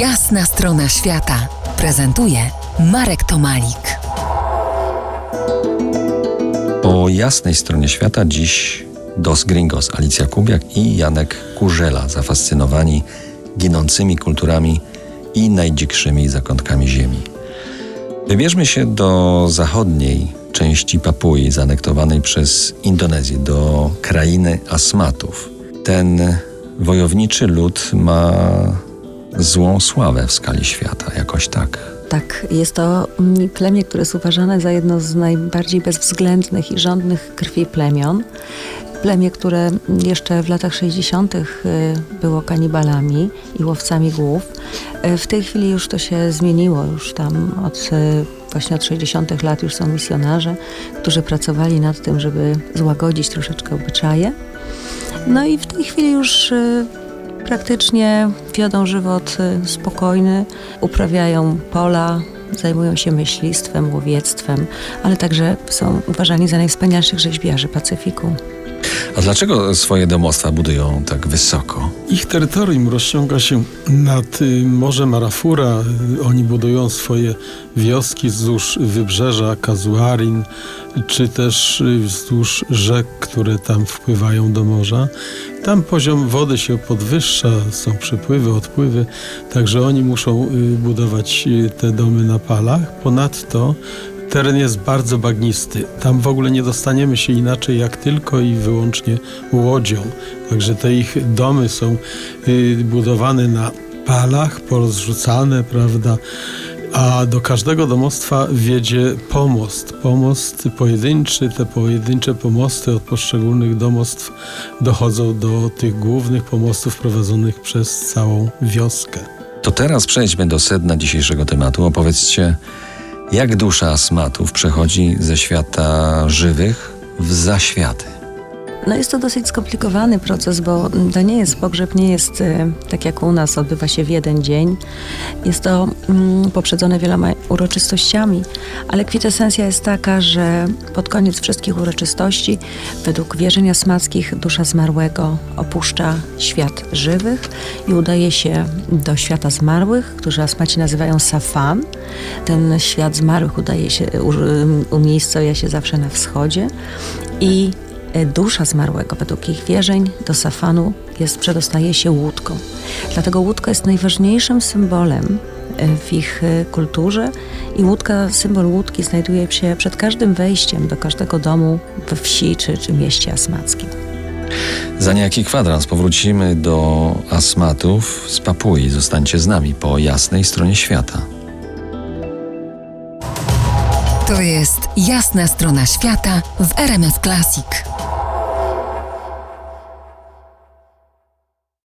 Jasna strona świata prezentuje Marek Tomalik. Po jasnej stronie świata dziś Dos Gringos, Alicja Kubiak i Janek Kurzela, zafascynowani ginącymi kulturami i najdzikszymi zakątkami ziemi. Wybierzmy się do zachodniej części Papui, zanektowanej przez Indonezję, do krainy Asmatów. Ten wojowniczy lud ma złą sławę w skali świata, jakoś tak. Tak, jest to plemię, które jest uważane za jedno z najbardziej bezwzględnych i rządnych krwi plemion. Plemię, które jeszcze w latach 60. Y, było kanibalami i łowcami głów. Y, w tej chwili już to się zmieniło, już tam od y, właśnie od 60. lat już są misjonarze, którzy pracowali nad tym, żeby złagodzić troszeczkę obyczaje. No i w tej chwili już praktycznie wiodą żywot spokojny, uprawiają pola, zajmują się myślistwem, łowiectwem, ale także są uważani za najwspanialszych rzeźbiarzy Pacyfiku. A dlaczego swoje domostwa budują tak wysoko? Ich terytorium rozciąga się nad y, Morzem Arafura. Oni budują swoje wioski wzdłuż wybrzeża Kazuarin, czy też y, wzdłuż rzek, które tam wpływają do morza. Tam poziom wody się podwyższa, są przypływy, odpływy, także oni muszą y, budować te domy na palach. Ponadto teren jest bardzo bagnisty. Tam w ogóle nie dostaniemy się inaczej jak tylko i wyłącznie łodzią. Także te ich domy są y, budowane na palach, porozrzucane, prawda? A do każdego domostwa wiedzie pomost. Pomost pojedynczy, te pojedyncze pomosty od poszczególnych domostw dochodzą do tych głównych pomostów prowadzonych przez całą wioskę. To teraz przejdźmy do sedna dzisiejszego tematu. Opowiedzcie, jak dusza asmatów przechodzi ze świata żywych w zaświaty? No jest to dosyć skomplikowany proces, bo to nie jest pogrzeb, nie jest e, tak jak u nas, odbywa się w jeden dzień. Jest to mm, poprzedzone wieloma uroczystościami, ale kwintesencja jest taka, że pod koniec wszystkich uroczystości, według wierzenia smackich, dusza zmarłego opuszcza świat żywych i udaje się do świata zmarłych, którzy asmaci nazywają safan. Ten świat zmarłych udaje się, umiejscowia się zawsze na wschodzie i dusza zmarłego, według ich wierzeń, do safanu jest, przedostaje się łódką. Dlatego łódka jest najważniejszym symbolem e, w ich e, kulturze i łódka, symbol łódki znajduje się przed każdym wejściem do każdego domu we wsi czy, czy mieście asmackim. Za niejaki kwadrans powrócimy do Asmatów z Papui. Zostańcie z nami po jasnej stronie świata. To jest jasna strona świata w RMS Classic.